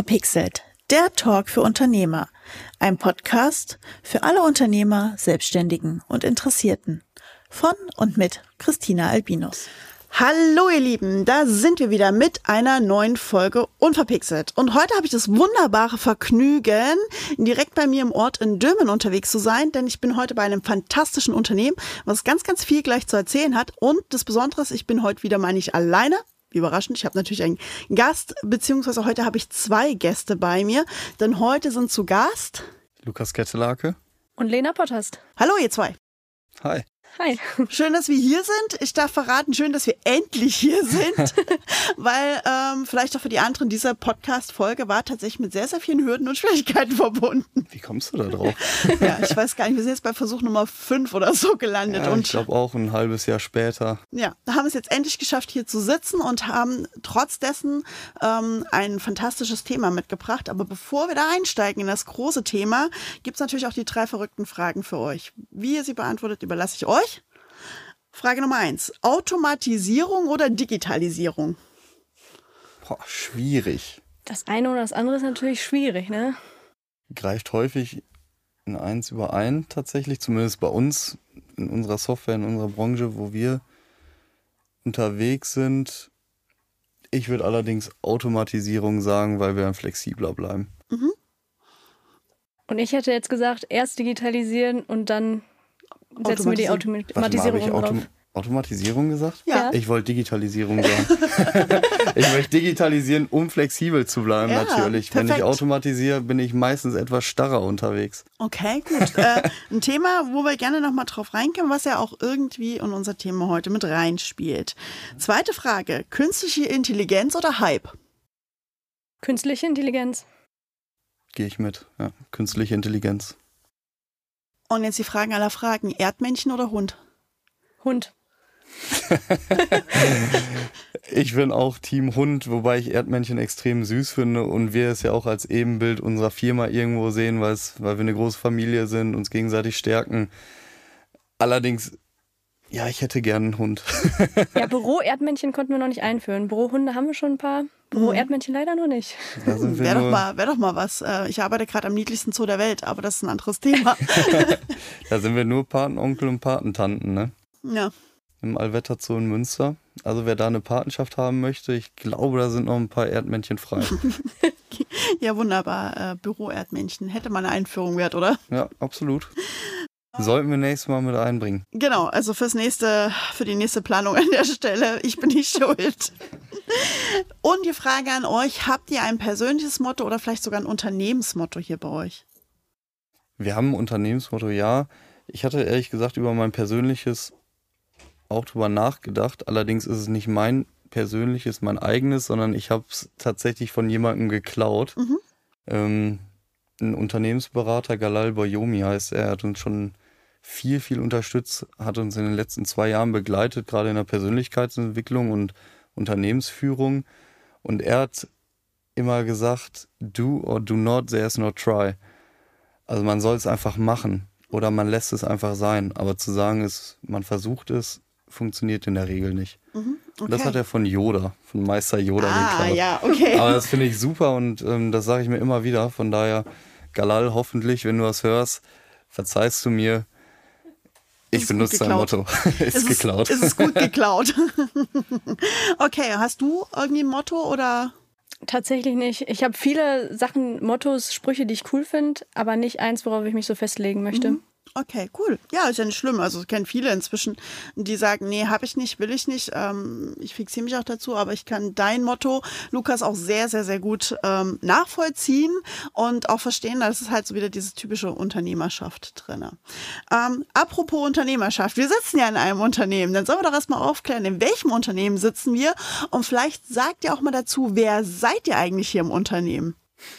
Unverpixelt, der Talk für Unternehmer. Ein Podcast für alle Unternehmer, Selbstständigen und Interessierten. Von und mit Christina Albinus. Hallo ihr Lieben, da sind wir wieder mit einer neuen Folge Unverpixelt. Und heute habe ich das wunderbare Vergnügen, direkt bei mir im Ort in Dömen unterwegs zu sein, denn ich bin heute bei einem fantastischen Unternehmen, was ganz, ganz viel gleich zu erzählen hat. Und das Besondere ist, ich bin heute wieder mal nicht alleine, überraschend. Ich habe natürlich einen Gast, beziehungsweise heute habe ich zwei Gäste bei mir, denn heute sind zu Gast Lukas Kettelake und Lena Potterst. Hallo ihr zwei. Hi. Hi. Schön, dass wir hier sind. Ich darf verraten, schön, dass wir endlich hier sind, weil ähm, vielleicht auch für die anderen, diese Podcast-Folge war tatsächlich mit sehr, sehr vielen Hürden und Schwierigkeiten verbunden. Wie kommst du da drauf? ja, ich weiß gar nicht, wir sind jetzt bei Versuch Nummer 5 oder so gelandet. Ja, und ich glaube auch ein halbes Jahr später. Ja, da haben wir es jetzt endlich geschafft, hier zu sitzen und haben trotz dessen ähm, ein fantastisches Thema mitgebracht. Aber bevor wir da einsteigen in das große Thema, gibt es natürlich auch die drei verrückten Fragen für euch. Wie ihr sie beantwortet, überlasse ich euch. Frage Nummer eins. Automatisierung oder Digitalisierung? Boah, schwierig. Das eine oder das andere ist natürlich schwierig, ne? Greift häufig in eins überein, tatsächlich, zumindest bei uns, in unserer Software, in unserer Branche, wo wir unterwegs sind. Ich würde allerdings Automatisierung sagen, weil wir dann flexibler bleiben. Mhm. Und ich hätte jetzt gesagt, erst digitalisieren und dann setzen wir die Automatisierung Warte mal, drauf. Autom Automatisierung gesagt? Ja. Ich wollte Digitalisierung sagen. ich möchte digitalisieren, um flexibel zu bleiben, Ja, natürlich. Wenn ich perfekt. automatisiere, bin ich meistens etwas starrer unterwegs. Okay, gut. äh, ein Thema, wo wir gerne nochmal drauf reinkommen, was ja auch irgendwie in unser Thema heute mit reinspielt. Zweite Frage. Künstliche Intelligenz oder Hype? Künstliche Intelligenz. Gehe ich mit. Ja. Künstliche Intelligenz. Und jetzt die Fragen aller Fragen. Erdmännchen oder Hund? Hund. Ich bin auch Team Hund, wobei ich Erdmännchen extrem süß finde und wir es ja auch als Ebenbild unserer Firma irgendwo sehen, weil, wir eine große Familie sind, uns gegenseitig stärken. Allerdings, ja, ich hätte gern einen Hund. Ja, Büro-Erdmännchen konnten wir noch nicht einführen. Bürohunde haben wir schon ein paar. Büro-Erdmännchen leider noch nicht. Wäre doch, mal, wär doch mal was. Äh, Ich arbeite gerade am niedlichsten Zoo der Welt, aber das ist ein anderes Thema. Da sind wir nur Patenonkel und Patentanten, ne? ja. Im Allwetter Zoo in Münster. Also wer da eine Patenschaft haben möchte, ich glaube, da sind noch ein paar Erdmännchen frei. ja, wunderbar. Äh, Büro-Erdmännchen. Hätte mal eine Einführung wert, oder? ja, absolut. Sollten wir nächstes Mal mit einbringen. Genau, also fürs nächste, für die nächste Planung an der Stelle. Ich bin nicht schuld. Und die Frage an euch: Habt ihr ein persönliches Motto oder vielleicht sogar ein Unternehmensmotto hier bei euch? Wir haben ein Unternehmensmotto, ja. Ich hatte ehrlich gesagt über mein persönliches auch drüber nachgedacht. Allerdings ist es nicht mein persönliches, mein eigenes, sondern ich habe es tatsächlich von jemandem geklaut. Mhm. Ähm, ein Unternehmensberater, Galal Boyomi heißt er, hat uns schon viel, viel unterstützt, hat uns in den letzten zwei Jahren begleitet, gerade in der Persönlichkeitsentwicklung und Unternehmensführung. Und er hat immer gesagt, do or do not, there's no try. Also man soll es einfach machen oder man lässt es einfach sein. Aber zu sagen ist, man versucht es, funktioniert in der Regel nicht. Mhm. Und Das Okay. hat er von Yoda, von Meister Yoda Ah, geklaut. ja, okay. Aber das finde ich super und ähm, das sage ich mir immer wieder. Von daher, Galal, hoffentlich, wenn du das hörst, verzeihst du mir. Ich Ist benutze dein. Motto. ist es geklaut. Ist, es ist gut geklaut. okay, hast du irgendwie ein Motto oder? Tatsächlich nicht. Ich habe viele Sachen, Mottos, Sprüche, die ich cool finde, aber nicht eins, worauf ich mich so festlegen möchte. Okay, cool. Ja, ist ja nicht schlimm. Also ich kenne viele inzwischen, die sagen, nee, habe ich nicht, will ich nicht. Ähm, ich fixiere mich auch dazu, aber ich kann dein Motto, Lukas, auch sehr, sehr, sehr gut ähm, nachvollziehen und auch verstehen. Das ist halt so wieder diese typische Unternehmerschaft drin. Ähm, apropos Unternehmerschaft, wir sitzen ja in einem Unternehmen. Dann sollen wir doch erstmal aufklären, in welchem Unternehmen sitzen wir. Und vielleicht sagt ihr auch mal dazu, wer seid ihr eigentlich hier im Unternehmen?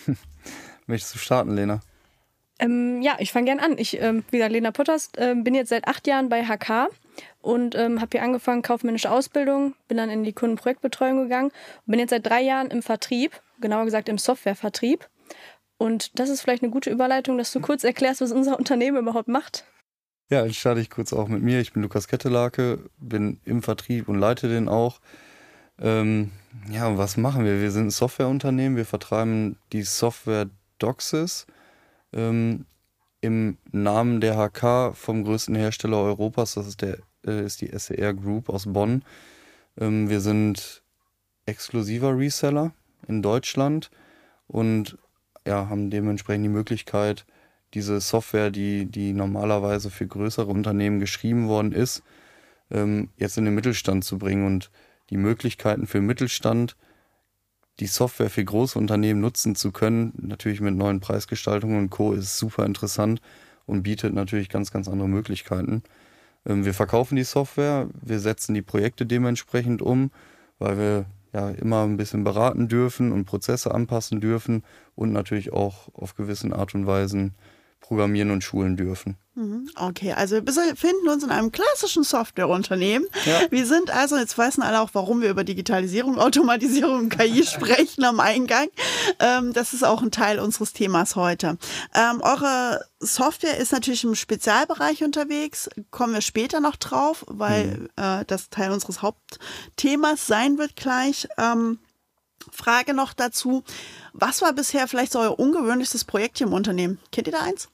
Möchtest du starten, Lena? Ähm, ja, ich fange gern an. Ich, ähm, wie gesagt, Lena Potters, ähm, bin jetzt seit acht Jahren bei HK und ähm, habe hier angefangen, kaufmännische Ausbildung, bin dann in die Kundenprojektbetreuung gegangen und bin jetzt seit drei Jahren im Vertrieb, genauer gesagt im Softwarevertrieb. Und das ist vielleicht eine gute Überleitung, dass du kurz erklärst, was unser Unternehmen überhaupt macht. Ja, dann starte ich kurz auch mit mir. Ich bin Lukas Kettelake, bin im Vertrieb und leite den auch. Ähm, Ja, was machen wir? Wir sind ein Softwareunternehmen, wir vertreiben die Software Doxys ähm, im Namen der HK vom größten Hersteller Europas, das ist, der, äh, ist die SER Group aus Bonn. Ähm, wir sind exklusiver Reseller in Deutschland und ja, haben dementsprechend die Möglichkeit, diese Software, die, die normalerweise für größere Unternehmen geschrieben worden ist, ähm, jetzt in den Mittelstand zu bringen und die Möglichkeiten für Mittelstand, die Software für große Unternehmen nutzen zu können, natürlich mit neuen Preisgestaltungen und Co. ist super interessant und bietet natürlich ganz, ganz andere Möglichkeiten. Ähm, wir verkaufen die Software, wir setzen die Projekte dementsprechend um, weil wir ja immer ein bisschen beraten dürfen und Prozesse anpassen dürfen und natürlich auch auf gewissen Art und Weisen programmieren und schulen dürfen. Mhm. Okay, also wir befinden uns in einem klassischen Softwareunternehmen. Ja. Wir sind also, jetzt wissen alle auch, warum wir über Digitalisierung, Automatisierung und KI sprechen am Eingang. Ähm, das ist auch ein Teil unseres Themas heute. Ähm, eure Software ist natürlich im Spezialbereich unterwegs, kommen wir später noch drauf, weil äh, das Teil unseres Hauptthemas sein wird gleich. Ähm, Frage noch dazu. Was war bisher vielleicht so euer ungewöhnlichstes Projekt hier im Unternehmen? Kennt ihr da eins?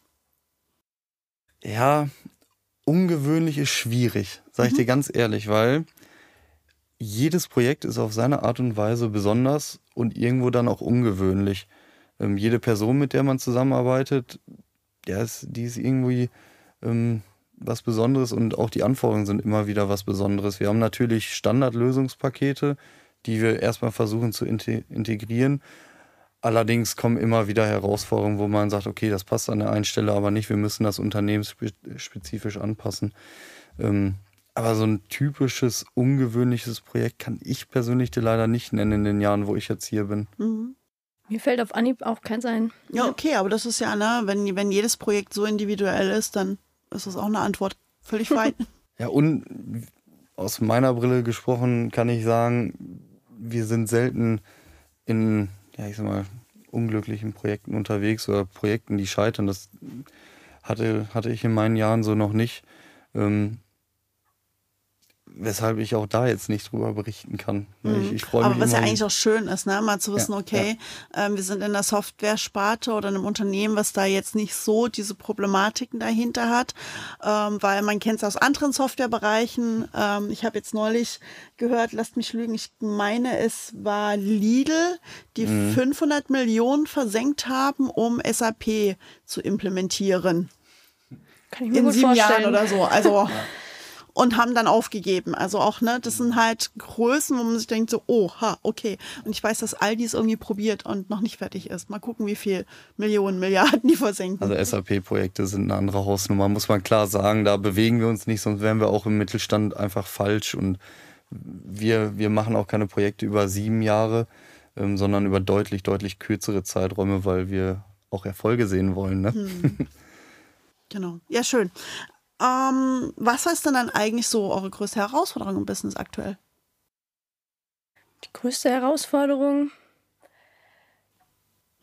Ja, ungewöhnlich ist schwierig, sage ich dir ganz ehrlich, weil jedes Projekt ist auf seine Art und Weise besonders und irgendwo dann auch ungewöhnlich. Ähm, jede Person, mit der man zusammenarbeitet, der ist, die ist irgendwie ähm, was Besonderes und auch die Anforderungen sind immer wieder was Besonderes. Wir haben natürlich Standardlösungspakete, die wir erstmal versuchen zu integrieren. Allerdings kommen immer wieder Herausforderungen, wo man sagt, okay, das passt an der einen Stelle aber nicht, wir müssen das unternehmensspezifisch anpassen. Ähm, aber so ein typisches, ungewöhnliches Projekt kann ich persönlich dir leider nicht nennen in den Jahren, wo ich jetzt hier bin. Mhm. Mir fällt auf Anhieb auch keins ein. Ja, okay, aber das ist ja, ne, wenn, wenn jedes Projekt so individuell ist, dann ist das auch eine Antwort. Völlig fein. ja, und aus meiner Brille gesprochen kann ich sagen, wir sind selten in, ja, ich sag mal, unglücklichen Projekten unterwegs oder Projekten, die scheitern. Das hatte, hatte ich in meinen Jahren so noch nicht. Ähm, weshalb ich auch da jetzt nicht drüber berichten kann. Mhm. Ich, ich freue mich. Aber was ja eigentlich auch schön ist, ne? mal zu wissen, ja, okay, ja. Ähm, wir sind in der Software-Sparte oder einem Unternehmen, was da jetzt nicht so diese Problematiken dahinter hat, ähm, weil man kennt es aus anderen Softwarebereichen. Ähm, ich habe jetzt neulich gehört, lasst mich lügen, ich meine, es war Lidl, die mhm. 500 Millionen versenkt haben, um SAP zu implementieren. Kann ich mir in gut sieben vorstellen. Jahren oder so. Also und haben dann aufgegeben. Also auch, ne, das sind halt Größen, wo man sich denkt so, oha, okay. Und ich weiß, dass Aldi es irgendwie probiert und noch nicht fertig ist. Mal gucken, wie viel Millionen, Milliarden die versenken. Also SAP-Projekte sind eine andere Hausnummer, muss man klar sagen. Da bewegen wir uns nicht, sonst wären wir auch im Mittelstand einfach falsch. Und wir, wir machen auch keine Projekte über sieben Jahre, ähm, sondern über deutlich, deutlich kürzere Zeiträume, weil wir auch Erfolge sehen wollen. Ne? Hm. Genau. Ja, schön. Ähm, was ist denn dann eigentlich so eure größte Herausforderung im Business aktuell? Die größte Herausforderung?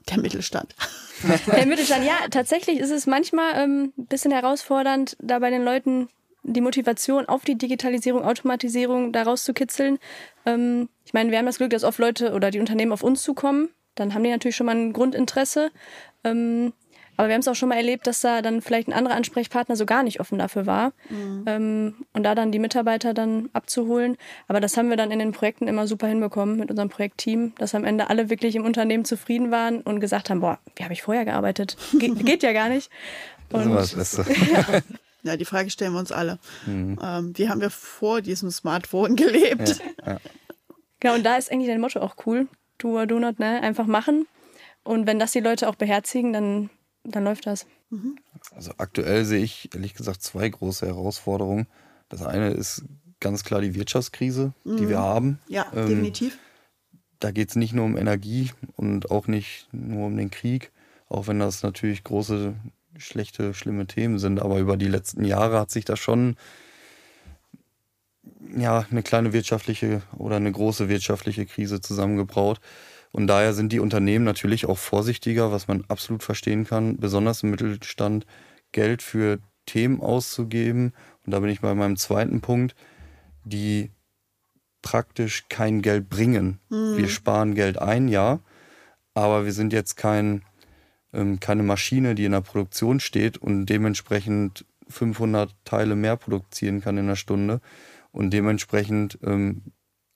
Der Mittelstand. Der Mittelstand, ja, tatsächlich ist es manchmal ähm, ein bisschen herausfordernd, da bei den Leuten die Motivation auf die Digitalisierung, Automatisierung daraus zu kitzeln. Ähm, ich meine, wir haben das Glück, dass oft Leute oder die Unternehmen auf uns zukommen. Dann haben die natürlich schon mal ein Grundinteresse. Ähm, aber wir haben es auch schon mal erlebt, dass da dann vielleicht ein anderer Ansprechpartner so gar nicht offen dafür war. Mhm. Ähm, und da dann die Mitarbeiter dann abzuholen. Aber das haben wir dann in den Projekten immer super hinbekommen mit unserem Projektteam, dass am Ende alle wirklich im Unternehmen zufrieden waren und gesagt haben, boah, wie habe ich vorher gearbeitet? Ge geht ja gar nicht. Und, das ist das Beste. ja. ja, die Frage stellen wir uns alle. Mhm. Ähm, wie haben wir vor diesem Smartphone gelebt? Ja, ja. Genau, und da ist eigentlich dein Motto auch cool. Do or do not, ne? Einfach machen. Und wenn das die Leute auch beherzigen, dann dann läuft das. Mhm. Also aktuell sehe ich ehrlich gesagt zwei große Herausforderungen. Das eine ist ganz klar die Wirtschaftskrise, mhm. die wir haben. Ja, ähm, definitiv. Da geht es nicht nur um Energie und auch nicht nur um den Krieg, auch wenn das natürlich große, schlechte, schlimme Themen sind. Aber über die letzten Jahre hat sich da schon ja, eine kleine wirtschaftliche oder eine große wirtschaftliche Krise zusammengebraut. Und daher sind die Unternehmen natürlich auch vorsichtiger, was man absolut verstehen kann, besonders im Mittelstand, Geld für Themen auszugeben. Und da bin ich bei meinem zweiten Punkt, die praktisch kein Geld bringen. Mhm. Wir sparen Geld ein, ja, aber wir sind jetzt kein, ähm, keine Maschine, die in der Produktion steht und dementsprechend 500 Teile mehr produzieren kann in einer Stunde und dementsprechend ähm,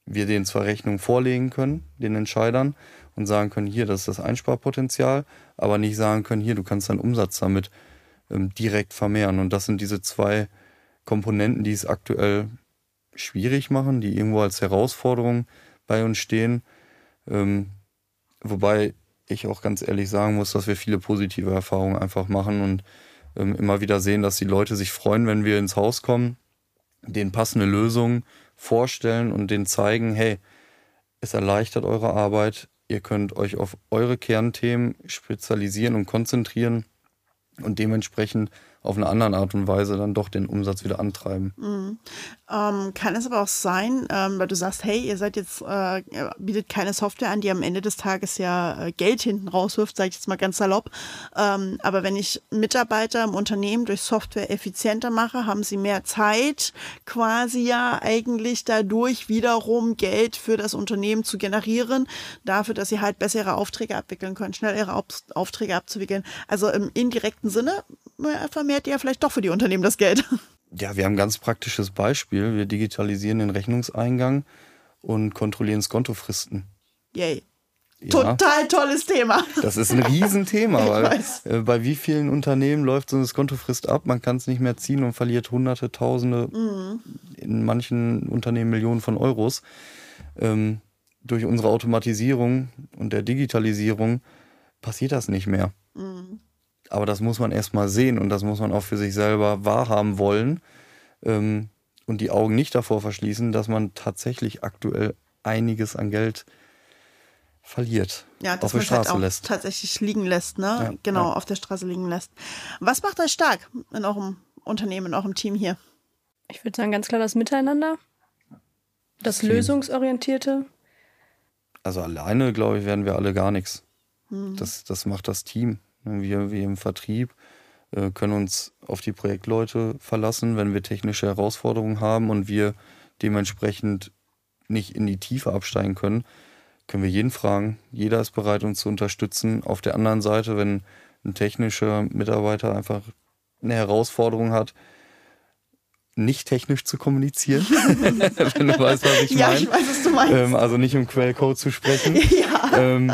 wir denen zwar Rechnung vorlegen können, den Entscheidern, und sagen können, hier, das ist das Einsparpotenzial, aber nicht sagen können, hier, du kannst deinen Umsatz damit ähm, direkt vermehren. Und das sind diese zwei Komponenten, die es aktuell schwierig machen, die irgendwo als Herausforderung bei uns stehen. Ähm, wobei ich auch ganz ehrlich sagen muss, dass wir viele positive Erfahrungen einfach machen und ähm, immer wieder sehen, dass die Leute sich freuen, wenn wir ins Haus kommen, denen passende Lösungen vorstellen und denen zeigen, hey, es erleichtert eure Arbeit, ihr könnt euch auf eure Kernthemen spezialisieren und konzentrieren und dementsprechend auf eine andere Art und Weise dann doch den Umsatz wieder antreiben. Mhm. Ähm, kann es aber auch sein, ähm, weil du sagst, hey, ihr seid jetzt, äh, bietet keine Software an, die am Ende des Tages ja äh, Geld hinten rauswirft, sage ich jetzt mal ganz salopp. Ähm, aber wenn ich Mitarbeiter im Unternehmen durch Software effizienter mache, haben sie mehr Zeit, quasi ja eigentlich dadurch wiederum Geld für das Unternehmen zu generieren, dafür, dass sie halt bessere Aufträge abwickeln können, schnell ihre Auf Aufträge abzuwickeln. Also im indirekten Sinne vermehrt ihr vielleicht doch für die Unternehmen das Geld. Ja, wir haben ein ganz praktisches Beispiel. Wir digitalisieren den Rechnungseingang und kontrollieren Skontofristen. Yay. Ja, Total tolles Thema. Das ist ein Riesenthema, weil weiß. äh, bei wie vielen Unternehmen läuft so eine Skontofrist ab? Man kann es nicht mehr ziehen und verliert Hunderte, Tausende, Mhm. in manchen Unternehmen Millionen von Euros. Ähm, durch unsere Automatisierung und der Digitalisierung passiert das nicht mehr. Mhm. Aber das muss man erstmal sehen und das muss man auch für sich selber wahrhaben wollen ähm, und die Augen nicht davor verschließen, dass man tatsächlich aktuell einiges an Geld verliert, Ja, auf der halt Straße auch lässt. tatsächlich liegen lässt, ne? Ja, genau, ja. auf der Straße liegen lässt. Was macht euch stark in eurem Unternehmen, in eurem Team hier? Ich würde sagen, ganz klar das Miteinander, das Team. Lösungsorientierte. Also alleine, glaube ich, werden wir alle gar nichts. Hm. Das, das macht das Team. Wir, wir im Vertrieb äh, können uns auf die Projektleute verlassen, wenn wir technische Herausforderungen haben und wir dementsprechend nicht in die Tiefe absteigen können, können wir jeden fragen. Jeder ist bereit, uns zu unterstützen. Auf der anderen Seite, wenn ein technischer Mitarbeiter einfach eine Herausforderung hat, nicht technisch zu kommunizieren, wenn du weißt, was ich ja, meine. ich weiß, was du meinst. Ähm, also nicht im Quellcode zu sprechen. ja. ähm,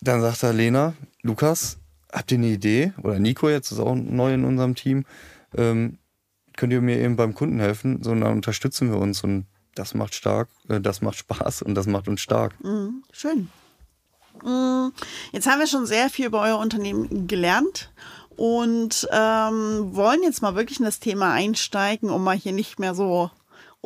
dann sagt er, Lena, Lukas, habt ihr eine Idee? Oder Nico jetzt ist auch neu in unserem Team. Ähm, könnt ihr mir eben beim Kunden helfen? So, dann unterstützen wir uns und das macht stark, äh, das macht Spaß und das macht uns stark. Mhm, schön. Mm, Jetzt haben wir schon sehr viel über euer Unternehmen gelernt und ähm, wollen jetzt mal wirklich in das Thema einsteigen, um mal hier nicht mehr so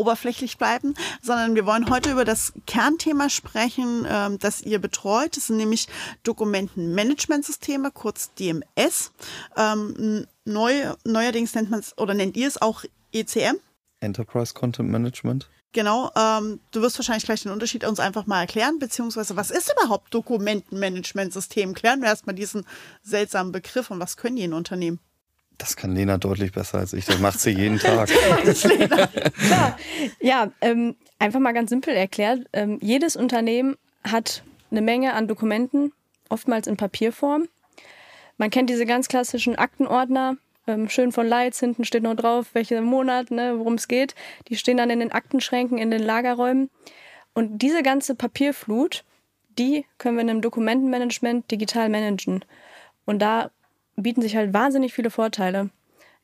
oberflächlich bleiben, sondern wir wollen heute über das Kernthema sprechen, ähm, das ihr betreut. Das sind nämlich Dokumentenmanagementsysteme, kurz DMS. Ähm, neu, neuerdings nennt man es oder nennt ihr es auch ECM. Enterprise Content Management. Genau, ähm, du wirst wahrscheinlich gleich den Unterschied uns einfach mal erklären, beziehungsweise was ist überhaupt Dokumentenmanagementsystem? Klären wir erstmal diesen seltsamen Begriff und was können die in Unternehmen? Das kann Lena deutlich besser als ich. Das macht sie jeden Tag. Ja, ähm, einfach mal ganz simpel erklärt. Ähm, jedes Unternehmen hat eine Menge an Dokumenten, oftmals in Papierform. Man kennt diese ganz klassischen Aktenordner, ähm, schön von Lights, hinten steht noch drauf, welcher Monat, ne, worum es geht. Die stehen dann in den Aktenschränken, in den Lagerräumen. Und diese ganze Papierflut, die können wir in einem Dokumentenmanagement digital managen. Und da bieten sich halt wahnsinnig viele Vorteile.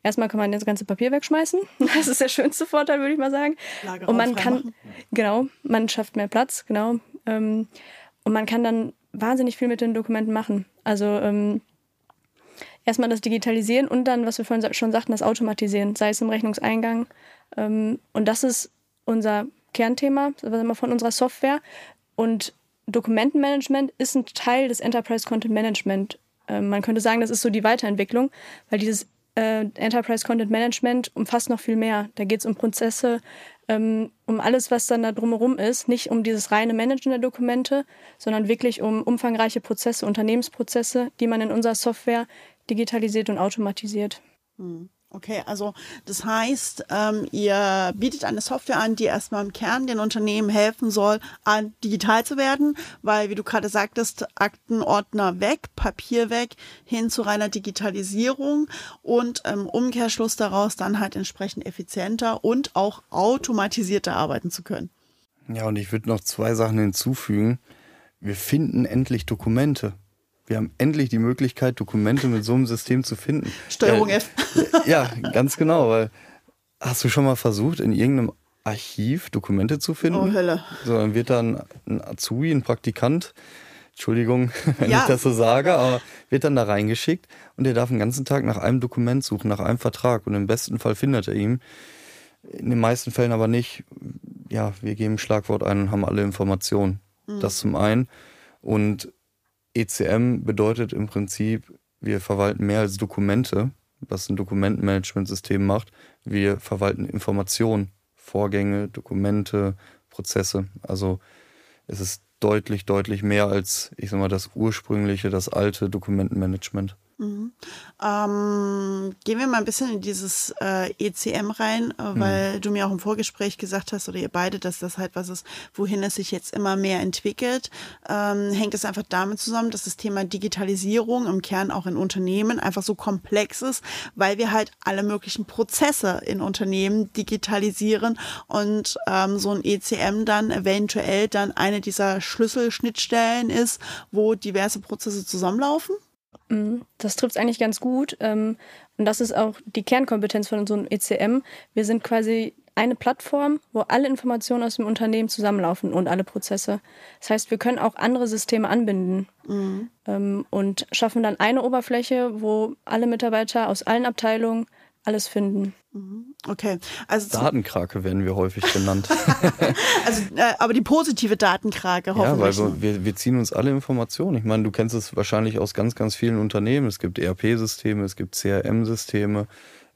Erstmal kann man das ganze Papier wegschmeißen. Das ist der schönste Vorteil, würde ich mal sagen. Lagerraum Und man kann, freimachen. genau, man schafft mehr Platz, genau. Ähm, und man kann dann wahnsinnig viel mit den Dokumenten machen. Also ähm, erstmal das Digitalisieren und dann, was wir vorhin schon sagten, das Automatisieren, sei es im Rechnungseingang. Ähm, und das ist unser Kernthema, ist immer von unserer Software. Und Dokumentenmanagement ist ein Teil des Enterprise Content Management. Ähm, man könnte sagen, das ist so die Weiterentwicklung, weil dieses äh, Enterprise Content Management umfasst noch viel mehr. Da geht es um Prozesse, ähm, um alles, was dann da drumherum ist. Nicht um dieses reine Managen der Dokumente, sondern wirklich um umfangreiche Prozesse, Unternehmensprozesse, die man in unserer Software digitalisiert und automatisiert. Okay, also das heißt, ähm, ihr bietet eine Software an, die erstmal im Kern den Unternehmen helfen soll, digital zu werden, weil, wie du gerade sagtest, Aktenordner weg, Papier weg, hin zu reiner Digitalisierung und ähm, Umkehrschluss daraus dann halt entsprechend effizienter und auch automatisierter arbeiten zu können. Ja, und ich würde noch zwei Sachen hinzufügen. Wir finden endlich Dokumente. Wir haben endlich die Möglichkeit, Dokumente mit so einem System zu finden. Steuerung F. ja, ganz genau, weil hast du schon mal versucht, in irgendeinem Archiv Dokumente zu finden? Oh, Hölle. So, dann wird dann ein Azubi, ein Praktikant, Entschuldigung, wenn ja. ich das so sage, aber wird dann da reingeschickt und der darf den ganzen Tag nach einem Dokument suchen, nach einem Vertrag und im besten Fall findet er ihn. In den meisten Fällen aber nicht. Ja, wir geben Schlagwort ein und haben alle Informationen. Mhm. Das zum einen. Und ECM bedeutet im Prinzip, wir verwalten mehr als Dokumente, was ein Dokumentenmanagementsystem macht. Wir verwalten Informationen, Vorgänge, Dokumente, Prozesse. Also es ist deutlich, deutlich mehr als, ich sag mal, das ursprüngliche, das alte Dokumentenmanagement. Mhm. Ähm, gehen wir mal ein bisschen in dieses äh, ECM rein, äh, mhm. weil mhm. du mir auch im Vorgespräch gesagt hast, oder ihr beide, dass das halt was ist, wohin es sich jetzt immer mehr entwickelt. Ähm, hängt es einfach damit zusammen, dass das Thema Digitalisierung im Kern auch in Unternehmen einfach so komplex ist, weil wir halt alle möglichen Prozesse in Unternehmen digitalisieren und ähm, so ein ECM dann eventuell dann eine dieser Schlüsselschnittstellen ist, wo diverse Prozesse zusammenlaufen? Mhm. Das trifft es eigentlich ganz gut. Ähm, und das ist auch die Kernkompetenz von unserem ECM. Wir sind quasi eine Plattform, wo alle Informationen aus dem Unternehmen zusammenlaufen und alle Prozesse. Das heißt, wir können auch andere Systeme anbinden mhm. Ähm, und schaffen dann eine Oberfläche, wo alle Mitarbeiter aus allen Abteilungen alles finden. Mhm. Okay, also Datenkrake werden wir häufig genannt. also, äh, aber die positive Datenkrake hoffentlich. Ja, weil wir, wir ziehen uns alle Informationen. Ich meine, du kennst es wahrscheinlich aus ganz, ganz vielen Unternehmen. Es gibt ERP-Systeme, es gibt CRM-Systeme,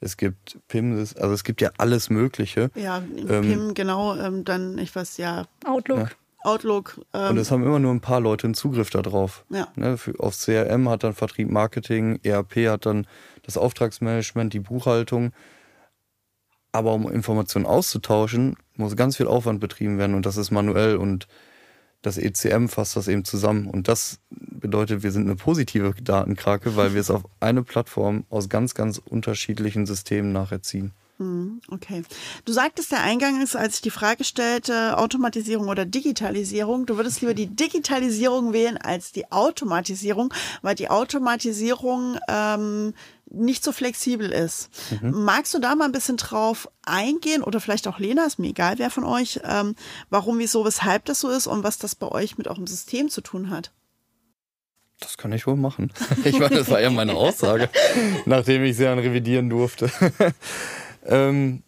es gibt PIM, also es gibt ja alles Mögliche. Ja, ähm, PIM genau. Ähm, dann ich weiß ja Outlook. Outlook. Ähm, und es haben immer nur ein paar Leute einen Zugriff darauf. Ja. Ne, für, auf CRM hat dann Vertrieb Marketing, ERP hat dann das Auftragsmanagement, die Buchhaltung. Aber um Informationen auszutauschen, muss ganz viel Aufwand betrieben werden und das ist manuell und das ECM fasst das eben zusammen. Und das bedeutet, wir sind eine positive Datenkrake, weil wir es auf eine Plattform aus ganz, ganz unterschiedlichen Systemen nacherziehen. Okay. Du sagtest, der Eingang ist, als ich die Frage stellte, Automatisierung oder Digitalisierung. Du würdest lieber die Digitalisierung wählen als die Automatisierung, weil die Automatisierung ähm, nicht so flexibel ist. Mhm. Magst du da mal ein bisschen drauf eingehen oder vielleicht auch Lena, ist mir egal, wer von euch, ähm, warum, wieso, weshalb das so ist und was das bei euch mit eurem System zu tun hat? Das kann ich wohl machen. Ich meine, das war ja meine Aussage, nachdem ich sie dann revidieren durfte. Ähm,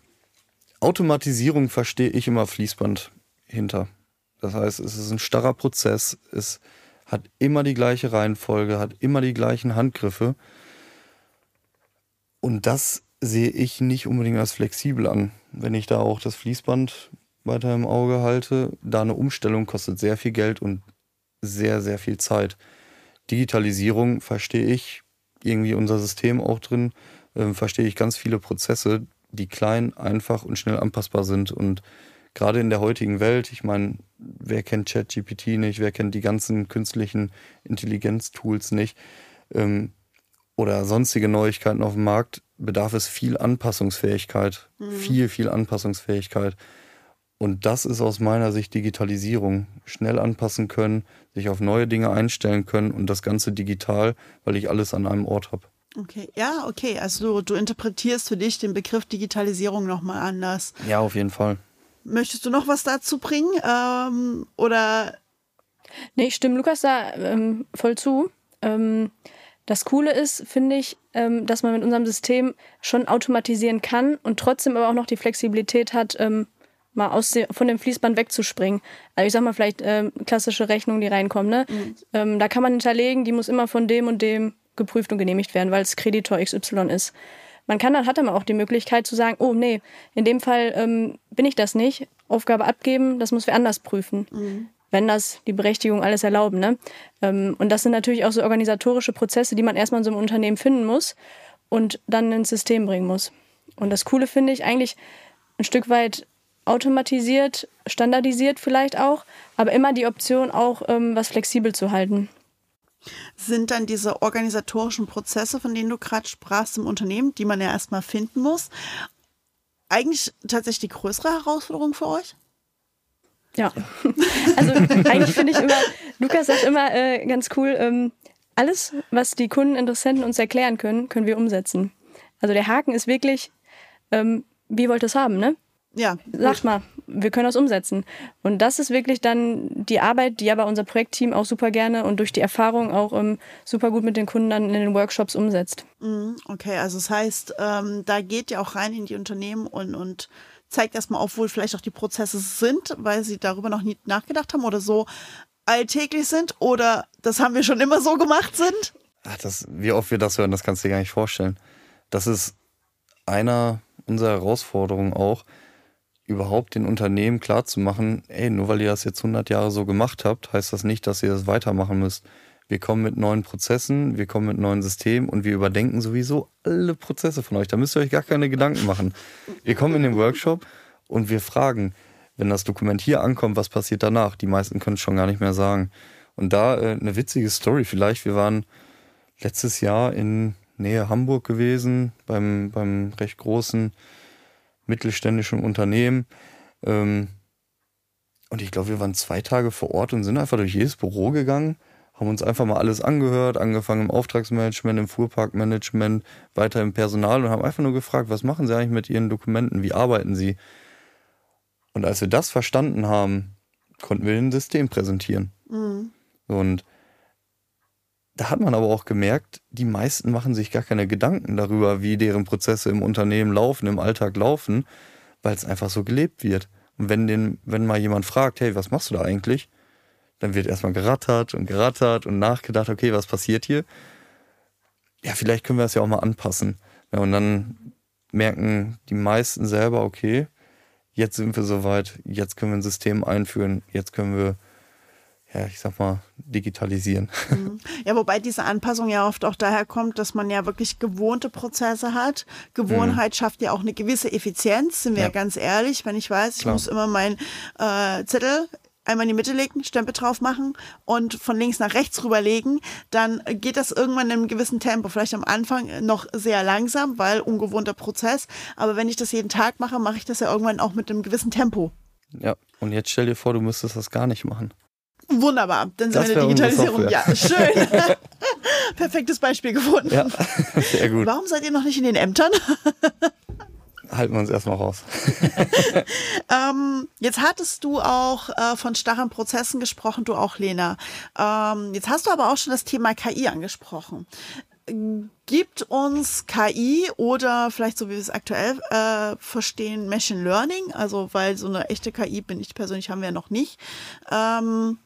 Automatisierung verstehe ich immer Fließband hinter. Das heißt, es ist ein starrer Prozess, es hat immer die gleiche Reihenfolge, hat immer die gleichen Handgriffe und das sehe ich nicht unbedingt als flexibel an. Wenn ich da auch das Fließband weiter im Auge halte, da eine Umstellung kostet sehr viel Geld und sehr, sehr viel Zeit. Digitalisierung verstehe ich, irgendwie unser System auch drin, äh, verstehe ich ganz viele Prozesse, die klein, einfach und schnell anpassbar sind. Und gerade in der heutigen Welt, ich meine, wer kennt ChatGPT nicht, wer kennt die ganzen künstlichen Intelligenztools nicht, ähm, oder sonstige Neuigkeiten auf dem Markt, bedarf es viel Anpassungsfähigkeit. Mhm. Viel, viel Anpassungsfähigkeit. Und das ist aus meiner Sicht Digitalisierung. Schnell anpassen können, sich auf neue Dinge einstellen können und das Ganze digital, weil ich alles an einem Ort habe. Okay, ja, okay. Also du, du interpretierst für dich den Begriff Digitalisierung nochmal anders. Ja, auf jeden Fall. Möchtest du noch was dazu bringen? Ähm, oder? Nee, ich stimme Lukas da ähm, voll zu. Ähm, das Coole ist, finde ich, ähm, dass man mit unserem System schon automatisieren kann und trotzdem aber auch noch die Flexibilität hat, ähm, mal aus dem, von dem Fließband wegzuspringen. Also ich sag mal vielleicht ähm, klassische Rechnungen, die reinkommen. Ne? Mhm. Ähm, da kann man hinterlegen, die muss immer von dem und dem geprüft und genehmigt werden, weil es Kreditor XY ist. Man kann dann, hat dann auch die Möglichkeit zu sagen, oh nee, in dem Fall ähm, bin ich das nicht, Aufgabe abgeben, das muss wir anders prüfen. Mhm wenn das die Berechtigung alles erlauben. Ne? Ähm, und das sind natürlich auch so organisatorische Prozesse, die man erstmal in so einem Unternehmen finden muss und dann ins System bringen muss. Und das Coole finde ich eigentlich ein Stück weit automatisiert, standardisiert vielleicht auch, aber immer die Option auch, ähm, was flexibel zu halten. Sind dann diese organisatorischen Prozesse, von denen du gerade sprachst im Unternehmen, die man ja erstmal finden muss, eigentlich tatsächlich die größere Herausforderung für euch? Ja, also eigentlich finde ich immer, Lukas sagt immer äh, ganz cool, ähm, alles, was die Kunden, Interessenten uns erklären können, können wir umsetzen. Also der Haken ist wirklich, ähm, wie wollt ihr es haben, ne? Ja. Sagt mal, wir können das umsetzen. Und das ist wirklich dann die Arbeit, die aber unser Projektteam auch super gerne und durch die Erfahrung auch ähm, super gut mit den Kunden dann in den Workshops umsetzt. Mhm, okay, also das heißt, ähm, da geht ihr auch rein in die Unternehmen und, und zeigt erstmal auf, wo vielleicht auch die Prozesse sind, weil sie darüber noch nie nachgedacht haben oder so alltäglich sind oder das haben wir schon immer so gemacht sind? Ach, das, wie oft wir das hören, das kannst du dir gar nicht vorstellen. Das ist einer unserer Herausforderungen auch, überhaupt den Unternehmen klarzumachen, ey, nur weil ihr das jetzt 100 Jahre so gemacht habt, heißt das nicht, dass ihr das weitermachen müsst. Wir kommen mit neuen Prozessen, wir kommen mit neuen Systemen und wir überdenken sowieso alle Prozesse von euch. Da müsst ihr euch gar keine Gedanken machen. Wir kommen in den Workshop und wir fragen, wenn das Dokument hier ankommt, was passiert danach? Die meisten können es schon gar nicht mehr sagen. Und da äh, eine witzige Story vielleicht. Wir waren letztes Jahr in Nähe Hamburg gewesen, beim, beim recht großen mittelständischen Unternehmen. Ähm, und ich glaube, wir waren zwei Tage vor Ort und sind einfach durch jedes Büro gegangen, haben uns einfach mal alles angehört, angefangen im Auftragsmanagement, im Fuhrparkmanagement, weiter im Personal und haben einfach nur gefragt, was machen Sie eigentlich mit Ihren Dokumenten, wie arbeiten Sie? Und als wir das verstanden haben, konnten wir ein System präsentieren. Mhm. Und da hat man aber auch gemerkt, die meisten machen sich gar keine Gedanken darüber, wie deren Prozesse im Unternehmen laufen, im Alltag laufen, weil es einfach so gelebt wird. Und wenn, den, wenn mal jemand fragt, hey, was machst du da eigentlich? Dann wird erstmal gerattert und gerattert und nachgedacht, okay, was passiert hier? Ja, vielleicht können wir das ja auch mal anpassen. Ja, und dann merken die meisten selber, okay, jetzt sind wir soweit, jetzt können wir ein System einführen, jetzt können wir ja, ich sag mal, digitalisieren. Mhm. Ja, wobei diese Anpassung ja oft auch daher kommt, dass man ja wirklich gewohnte Prozesse hat. Gewohnheit mhm. schafft ja auch eine gewisse Effizienz, sind wir ja, ganz ehrlich. Wenn ich weiß, ich Klar. muss immer meinen äh, Zettel einmal in die Mitte legen, Stempel drauf machen und von links nach rechts rüberlegen, dann geht das irgendwann in einem gewissen Tempo. Vielleicht am Anfang noch sehr langsam, weil ungewohnter Prozess. Aber wenn ich das jeden Tag mache, mache ich das ja irgendwann auch mit einem gewissen Tempo. Ja, und jetzt stell dir vor, du müsstest das gar nicht machen. Wunderbar, dann sind wir in der Digitalisierung. Ja, schön. Perfektes Beispiel gefunden. Ja, sehr gut. Warum seid ihr noch nicht in den Ämtern? Halten wir uns erstmal raus. ähm, jetzt hattest du auch äh, von starren Prozessen gesprochen, du auch, Lena. Ähm, jetzt hast du aber auch schon das Thema KI angesprochen. Gibt uns KI oder vielleicht so wie wir es aktuell äh, verstehen, Machine Learning, also weil so eine echte KI bin ich persönlich haben wir ja noch nicht, ähm,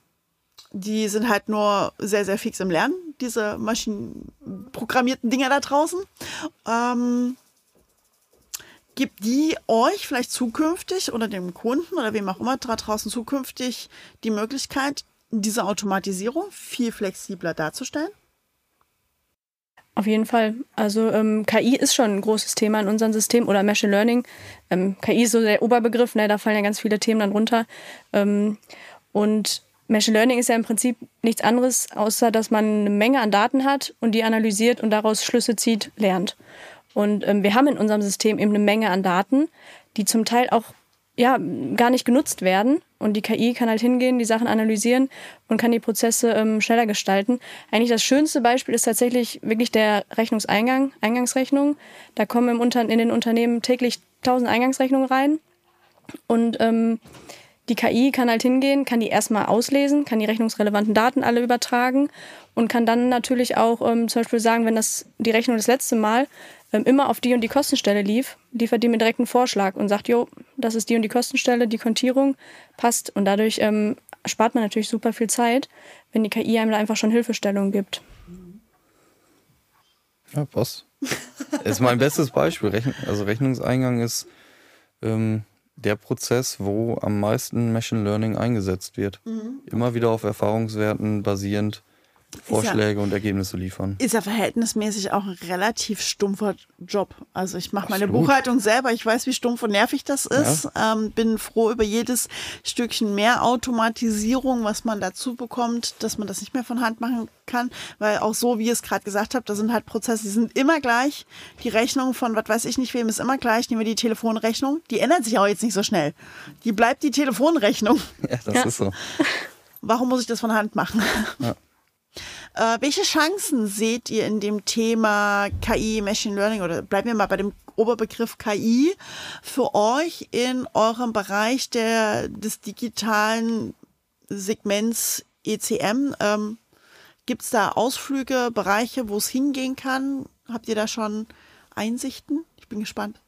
die sind halt nur sehr, sehr fix im Lernen, diese maschinenprogrammierten Dinger da draußen. Ähm, gibt die euch vielleicht zukünftig oder dem Kunden oder wem auch immer da draußen zukünftig die Möglichkeit, diese Automatisierung viel flexibler darzustellen? Auf jeden Fall. Also ähm, KI ist schon ein großes Thema in unserem System oder Machine Learning. Ähm, KI ist so der Oberbegriff, ne, da fallen ja ganz viele Themen dann runter. Ähm, und Machine Learning ist ja im Prinzip nichts anderes, außer dass man eine Menge an Daten hat und die analysiert und daraus Schlüsse zieht, lernt. Und ähm, wir haben in unserem System eben eine Menge an Daten, die zum Teil auch ja, gar nicht genutzt werden. Und die KI kann halt hingehen, die Sachen analysieren und kann die Prozesse ähm, schneller gestalten. Eigentlich das schönste Beispiel ist tatsächlich wirklich der Rechnungseingang, Eingangsrechnung. Da kommen im Unter in den Unternehmen täglich tausend Eingangsrechnungen rein. Und ähm, die KI kann halt hingehen, kann die erstmal auslesen, kann die rechnungsrelevanten Daten alle übertragen und kann dann natürlich auch ähm, zum Beispiel sagen, wenn das die Rechnung das letzte Mal ähm, immer auf die und die Kostenstelle lief, liefert die mir direkt einen Vorschlag und sagt, jo, das ist die und die Kostenstelle, die Kontierung passt. Und dadurch ähm, spart man natürlich super viel Zeit, wenn die KI einem da einfach schon Hilfestellung gibt. Ja, passt. ist mein bestes Beispiel. Rechn also Rechnungseingang ist ähm, der Prozess, wo am meisten Machine Learning eingesetzt wird. Mhm. Immer wieder auf Erfahrungswerten basierend Vorschläge ja, und Ergebnisse liefern. Ist ja verhältnismäßig auch ein relativ stumpfer Job. Also ich mache meine Buchhaltung selber, ich weiß, wie stumpf und nervig das ist. Ja. Ähm, bin froh über jedes Stückchen mehr Automatisierung, was man dazu bekommt, dass man das nicht mehr von Hand machen kann. Weil auch so, wie ihr es gerade gesagt habt, da sind halt Prozesse, die sind immer gleich. Die Rechnung von was weiß ich nicht wem ist immer gleich. Nehmen wir die Telefonrechnung. Die ändert sich auch jetzt nicht so schnell. Die bleibt die Telefonrechnung. Ja, das ja. ist so. Warum muss ich das von Hand machen? Ja. Äh, welche Chancen seht ihr in dem Thema KI, Machine Learning oder bleiben wir mal bei dem Oberbegriff KI für euch in eurem Bereich der, des digitalen Segments ECM? Ähm, Gibt es da Ausflüge, Bereiche, wo es hingehen kann? Habt ihr da schon Einsichten? Ich bin gespannt.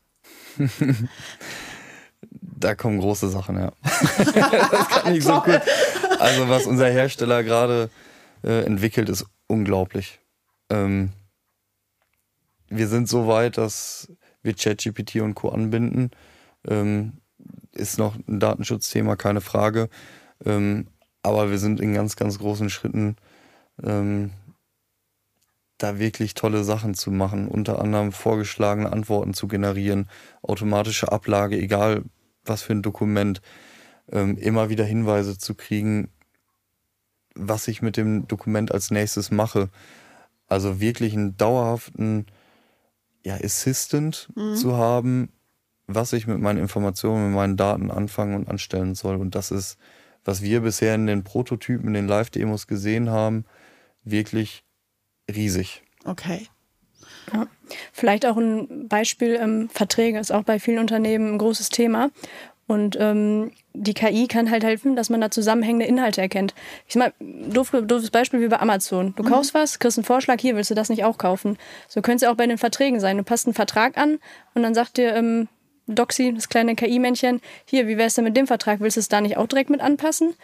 da kommen große Sachen, ja. das kann ich so gut. Also was unser Hersteller gerade äh, entwickelt, ist unglaublich. Ähm, wir sind so weit, dass wir ChatGPT und Co. anbinden. Ähm, ist noch ein Datenschutzthema, keine Frage. Ähm, aber wir sind in ganz, ganz großen Schritten ähm, da wirklich tolle Sachen zu machen, unter anderem vorgeschlagene Antworten zu generieren, automatische Ablage, egal was für ein Dokument, ähm, immer wieder Hinweise zu kriegen, was ich mit dem Dokument als nächstes mache. Also wirklich einen dauerhaften ja, Assistant mhm. zu haben, was ich mit meinen Informationen, mit meinen Daten anfangen und anstellen soll. Und das ist, was wir bisher in den Prototypen, in den Live-Demos gesehen haben, wirklich riesig. Okay. Ja. Vielleicht auch ein Beispiel, ähm, Verträge ist auch bei vielen Unternehmen ein großes Thema. Und ähm, die KI kann halt helfen, dass man da zusammenhängende Inhalte erkennt. Ich sag mal, doof, doofes Beispiel wie bei Amazon. Du mhm. kaufst was, kriegst einen Vorschlag, hier willst du das nicht auch kaufen. So könnte es ja auch bei den Verträgen sein. Du passt einen Vertrag an und dann sagt dir ähm, Doxy, das kleine KI-Männchen, hier, wie wär's denn mit dem Vertrag? Willst du es da nicht auch direkt mit anpassen?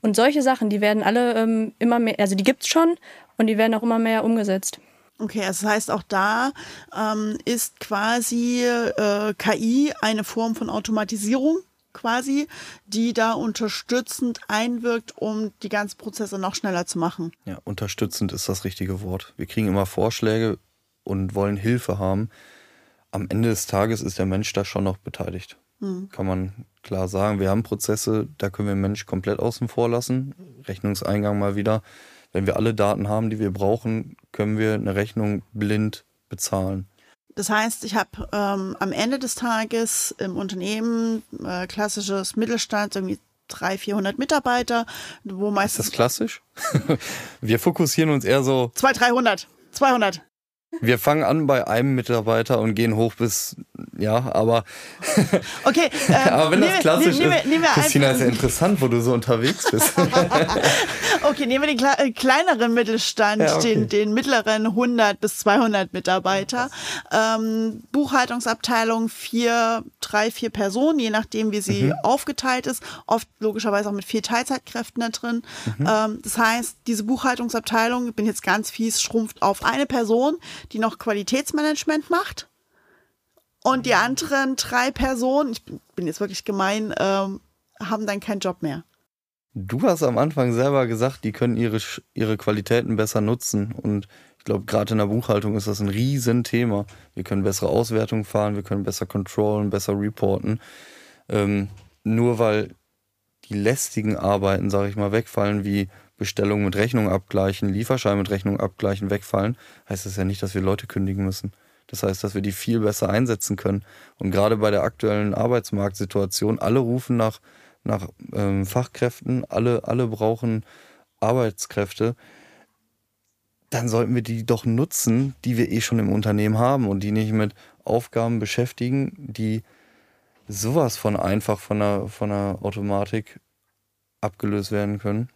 Und solche Sachen, die werden alle ähm, immer mehr, also die gibt's schon und die werden auch immer mehr umgesetzt. Okay, also das heißt auch da ähm, ist quasi äh, KI eine Form von Automatisierung quasi, die da unterstützend einwirkt, um die ganzen Prozesse noch schneller zu machen. Ja, unterstützend ist das richtige Wort. Wir kriegen immer Vorschläge und wollen Hilfe haben. Am Ende des Tages ist der Mensch da schon noch beteiligt. Hm. Kann man klar sagen. Wir haben Prozesse, da können wir den Mensch komplett außen vor lassen. Rechnungseingang mal wieder. Wenn wir alle Daten haben, die wir brauchen, können wir eine Rechnung blind bezahlen. Das heißt, ich habe ähm, am Ende des Tages im Unternehmen äh, klassisches Mittelstand, irgendwie 300, 400 Mitarbeiter, wo meistens. Ist das klassisch? Wir fokussieren uns eher so. 200, 300. 200. Wir fangen an bei einem Mitarbeiter und gehen hoch bis, ja, aber. Okay, ähm, aber wenn das klassisch nehm, nehm, nehm, ist, Christina, ist ja interessant, wo du so unterwegs bist. okay, nehmen wir den äh, kleineren Mittelstand, ja, okay. den, den mittleren 100 bis 200 Mitarbeiter. Ähm, Buchhaltungsabteilung vier, drei, vier Personen, je nachdem, wie sie mhm. aufgeteilt ist. Oft logischerweise auch mit vier Teilzeitkräften da drin. Mhm. Ähm, das heißt, diese Buchhaltungsabteilung, ich bin jetzt ganz fies, schrumpft auf eine Person die noch Qualitätsmanagement macht. Und die anderen drei Personen, ich bin jetzt wirklich gemein, ähm, haben dann keinen Job mehr. Du hast am Anfang selber gesagt, die können ihre, ihre Qualitäten besser nutzen. Und ich glaube, gerade in der Buchhaltung ist das ein Riesenthema. Wir können bessere Auswertungen fahren, wir können besser controllen, besser reporten. Ähm, nur weil die lästigen Arbeiten, sage ich mal, wegfallen, wie Bestellungen mit Rechnung abgleichen, Lieferschein mit Rechnung abgleichen, wegfallen, heißt das ja nicht, dass wir Leute kündigen müssen. Das heißt, dass wir die viel besser einsetzen können. Und gerade bei der aktuellen Arbeitsmarktsituation, alle rufen nach, nach ähm, Fachkräften, alle, alle brauchen Arbeitskräfte, dann sollten wir die doch nutzen, die wir eh schon im Unternehmen haben und die nicht mit Aufgaben beschäftigen, die sowas von einfach von der, von der Automatik abgelöst werden können.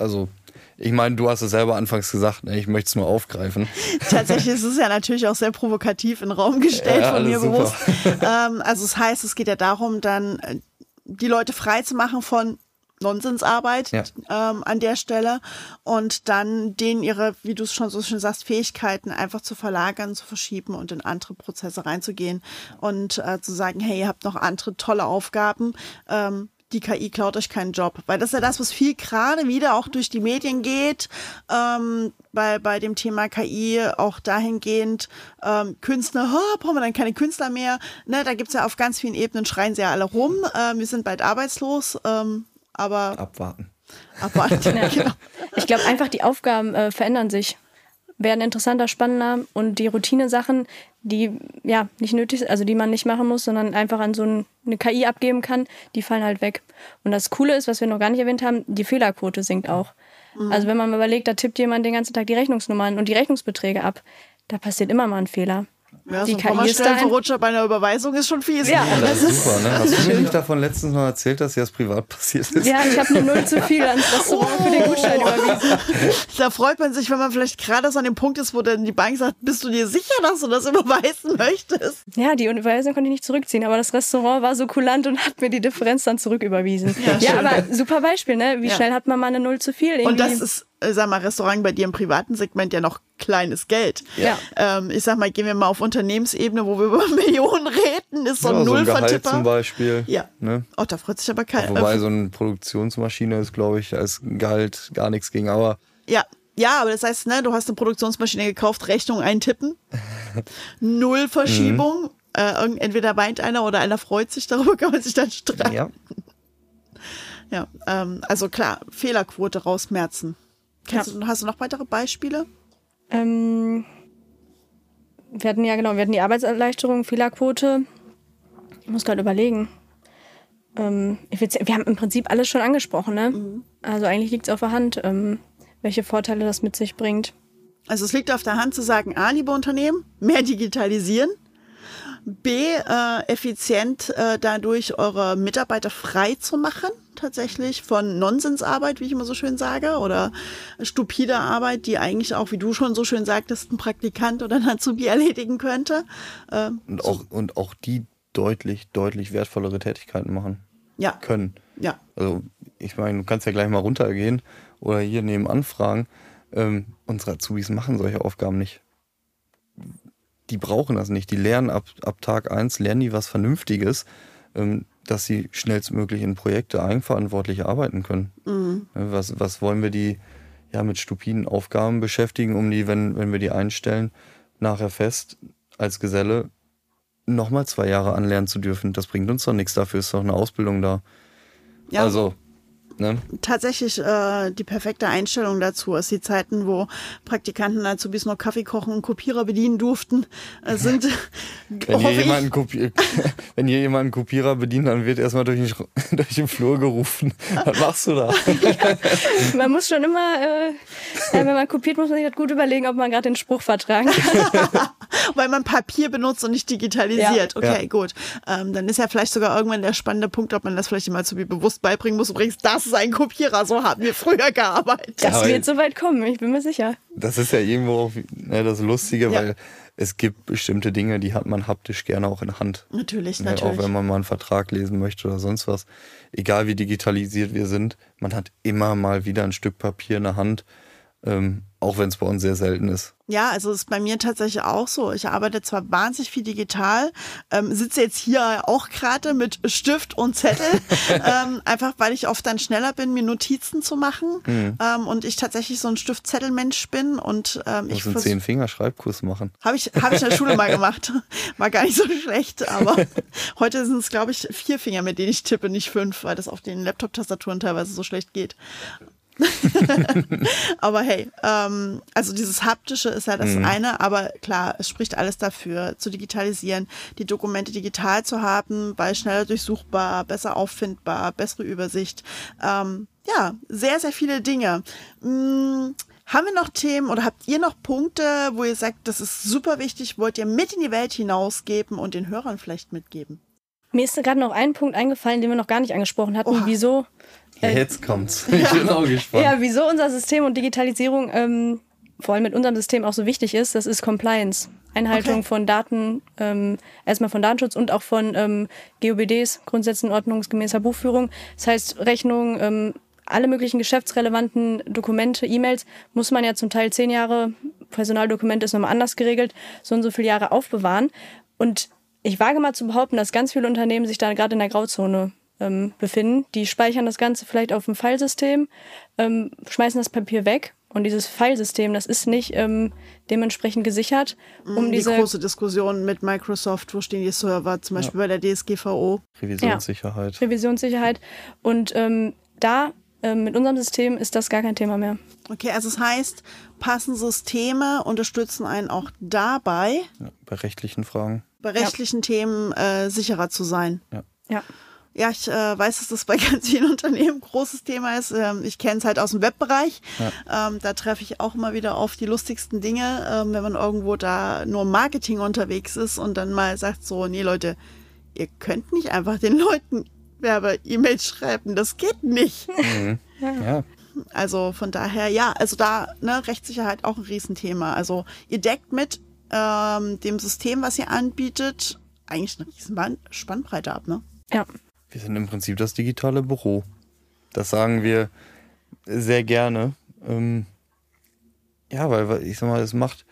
Also, ich meine, du hast es selber anfangs gesagt, ne? ich möchte es nur aufgreifen. Tatsächlich ist es ja natürlich auch sehr provokativ in den Raum gestellt ja, von mir super. bewusst. Ähm, also, es das heißt, es geht ja darum, dann äh, die Leute frei zu machen von Nonsensarbeit ja. ähm, an der Stelle und dann denen ihre, wie du es schon so schön sagst, Fähigkeiten einfach zu verlagern, zu verschieben und in andere Prozesse reinzugehen und äh, zu sagen, hey, ihr habt noch andere tolle Aufgaben. Ähm, die KI klaut euch keinen Job. Weil das ist ja das, was viel gerade wieder auch durch die Medien geht, ähm, bei, bei dem Thema KI, auch dahingehend, ähm, Künstler, oh, brauchen wir dann keine Künstler mehr. Ne, da gibt's ja auf ganz vielen Ebenen, schreien sie ja alle rum, ähm, wir sind bald arbeitslos, ähm, aber Abwarten. abwarten. Ja. genau. Ich glaube einfach, die Aufgaben äh, verändern sich, werden interessanter, spannender und die Routine-Sachen, die ja nicht nötig sind, also die man nicht machen muss, sondern einfach an so ein, eine KI abgeben kann, die fallen halt weg. Und das Coole ist, was wir noch gar nicht erwähnt haben, die Fehlerquote sinkt auch. Also wenn man mal überlegt, da tippt jemand den ganzen Tag die Rechnungsnummern und die Rechnungsbeträge ab, da passiert immer mal ein Fehler. Ja, Die so ein KI ist da Kommastellenverrutscher bei einer Überweisung ist schon fies. Ja. Das ist super, ne? Hast du mir nicht davon letztens noch erzählt, dass dir das privat passiert ist? Ja, ich habe eine Null zu viel ans Restaurant für den Gutschein überwiesen. Da freut man sich, wenn man vielleicht gerade so an dem Punkt ist, wo dann die Bank sagt, bist du dir sicher, dass du das überweisen möchtest? Ja, die Überweisung konnte ich nicht zurückziehen, aber das Restaurant war so kulant und hat mir die Differenz dann zurücküberwiesen. Ja, aber super Beispiel, ne? Wie Ja. schnell hat man mal eine Null zu viel? Irgendwie. Und das ist, sag mal, Restaurant bei dir im privaten Segment ja noch kleines Geld. Ja. Ähm, ich sag mal, gehen wir mal auf Unternehmensebene, wo wir über Millionen reden, ist so ein Ja, so ein Gehalt zum Beispiel. Ja. Ne? Oh, da freut sich aber keiner. Wobei so eine Produktionsmaschine ist, glaube ich, als Gehalt gar nichts gegen. Aber Ja. Ja, aber das heißt, ne, du hast eine Produktionsmaschine gekauft, Rechnung eintippen, null Verschiebung. Mhm. Äh, entweder weint einer oder einer freut sich, darüber kann man sich dann streiten. ja, Ja, ähm, also klar, Fehlerquote rausmerzen. Kennst du, hast du noch weitere Beispiele? Ähm, wir hatten ja genau, wir hatten die Arbeitserleichterung, Fehlerquote. Ich muss gerade überlegen. Ähm, effizient- wir haben im Prinzip alles schon angesprochen, ne? Also eigentlich liegt es auf der Hand, ähm, welche Vorteile das mit sich bringt. Also es liegt auf der Hand zu sagen, A, liebe Unternehmen, mehr digitalisieren. B, äh, effizient äh, dadurch eure Mitarbeiter frei zu machen, tatsächlich von Nonsensarbeit, wie ich immer so schön sage, oder stupide Arbeit, die eigentlich auch, wie du schon so schön sagtest, ein Praktikant oder ein Azubi erledigen könnte. Äh, und auch, und auch die deutlich, deutlich wertvollere Tätigkeiten machen ja, können. ja, Also, ich meine, du kannst ja gleich mal runtergehen oder hier nebenan fragen. Ähm, unsere Azubis machen solche Aufgaben nicht. Die brauchen das nicht. Die lernen ab, ab Tag eins lernen die was Vernünftiges, ähm, dass sie schnellstmöglich in Projekte eigenverantwortlich arbeiten können. Äh, Was, was wollen wir die ja mit stupiden Aufgaben beschäftigen, um die, wenn, wenn wir die einstellen, nachher fest als Geselle nochmal zwei Jahre anlernen zu dürfen? Das bringt uns doch nichts. Dafür ist doch eine Ausbildung da. ja. Also, ne? tatsächlich äh, die perfekte Einstellung dazu ist. Die Zeiten, wo Praktikanten Azubis nur Kaffee kochen und Kopierer bedienen durften, äh, sind, Wenn hier, jemand wenn hier jemand einen Kopierer bedient, dann wird erstmal durch den, durch den Flur gerufen. Was machst du da? Man muss schon immer, äh, wenn man kopiert, muss man sich das gut überlegen, ob man gerade den Spruch vertragen kann. weil man Papier benutzt und nicht digitalisiert. Ja. Okay, Ja. gut. Ähm, dann ist ja vielleicht sogar irgendwann der spannende Punkt, ob man das vielleicht immer Azubi bewusst beibringen muss. Übrigens, das ist ein Kopierer, so haben wir früher gearbeitet. Das wird soweit kommen, ich bin mir sicher. Das ist ja irgendwo auch ne, das Lustige, Ja. weil es gibt bestimmte Dinge, die hat man haptisch gerne auch in der Hand. Natürlich, Ne, natürlich. Auch wenn man mal einen Vertrag lesen möchte oder sonst was. Egal wie digitalisiert wir sind, man hat immer mal wieder ein Stück Papier in der Hand, ähm, auch wenn es bei uns sehr selten ist. Ja, also ist bei mir tatsächlich auch so. Ich arbeite zwar wahnsinnig viel digital, ähm, sitze jetzt hier auch gerade mit Stift und Zettel, ähm, einfach weil ich oft dann schneller bin, mir Notizen zu machen ähm, und ich tatsächlich so ein Stift-Zettel-Mensch bin und ähm, Ich einen vers- Zehn-Finger-Schreibkurs machen. habe ich, hab ich in der Schule mal gemacht. War gar nicht so schlecht, aber heute sind es, glaube ich, vier Finger, mit denen ich tippe, nicht fünf, weil das auf den Laptop-Tastaturen teilweise so schlecht geht. aber hey, ähm, also dieses Haptische ist ja das eine, aber klar, es spricht alles dafür, zu digitalisieren, die Dokumente digital zu haben, weil schneller durchsuchbar, besser auffindbar, bessere Übersicht. Ähm, ja, sehr, sehr viele Dinge. Mm, haben wir noch Themen oder habt ihr noch Punkte, wo ihr sagt, das ist super wichtig, wollt ihr mit in die Welt hinausgeben und den Hörern vielleicht mitgeben? Mir ist gerade noch ein Punkt eingefallen, den wir noch gar nicht angesprochen hatten. Oha. Wieso? Äh, Jetzt kommt's. Ich bin auch gespannt. Ja, wieso unser System und Digitalisierung ähm, vor allem mit unserem System auch so wichtig ist, das ist Compliance. Einhaltung Okay. von Daten, ähm, erstmal von Datenschutz und auch von ähm, GOBDs, Grundsätzen ordnungsgemäßer Buchführung. Das heißt, Rechnungen, ähm, alle möglichen geschäftsrelevanten Dokumente, E-Mails muss man ja zum Teil zehn Jahre, Personaldokument ist nochmal anders geregelt, so und so viele Jahre aufbewahren. Und ich wage mal zu behaupten, dass ganz viele Unternehmen sich da gerade in der Grauzone ähm, befinden. Die speichern das Ganze vielleicht auf dem Filesystem, ähm, schmeißen das Papier weg und dieses Filesystem, das ist nicht ähm, dementsprechend gesichert. Um die diese große Diskussion mit Microsoft, wo stehen die Server, zum Beispiel ja. bei der DSGVO. Revisionssicherheit. Ja, Revisionssicherheit. Und ähm, da ähm, mit unserem System ist das gar kein Thema mehr. Okay, also es das heißt, passen Systeme unterstützen einen auch dabei. Ja, bei rechtlichen Fragen. Bei rechtlichen ja. Themen äh, sicherer zu sein. Ja. ja. Ja, ich äh, weiß, dass das bei ganz vielen Unternehmen ein großes Thema ist. Ähm, ich kenne es halt aus dem Webbereich. Ja. Ähm, da treffe ich auch immer wieder auf die lustigsten Dinge, ähm, wenn man irgendwo da nur Marketing unterwegs ist und dann mal sagt so, nee Leute, ihr könnt nicht einfach den Leuten Werbe-E-Mails schreiben. Das geht nicht. Mhm. Ja. Also von daher, ja, also da, ne, Rechtssicherheit auch ein Riesenthema. Also ihr deckt mit ähm, dem System, was ihr anbietet, eigentlich eine riesen Spannbreite ab, ne? Ja. Wir sind im Prinzip das digitale Büro. Das sagen wir sehr gerne. Ähm, ja, weil ich sag mal, es macht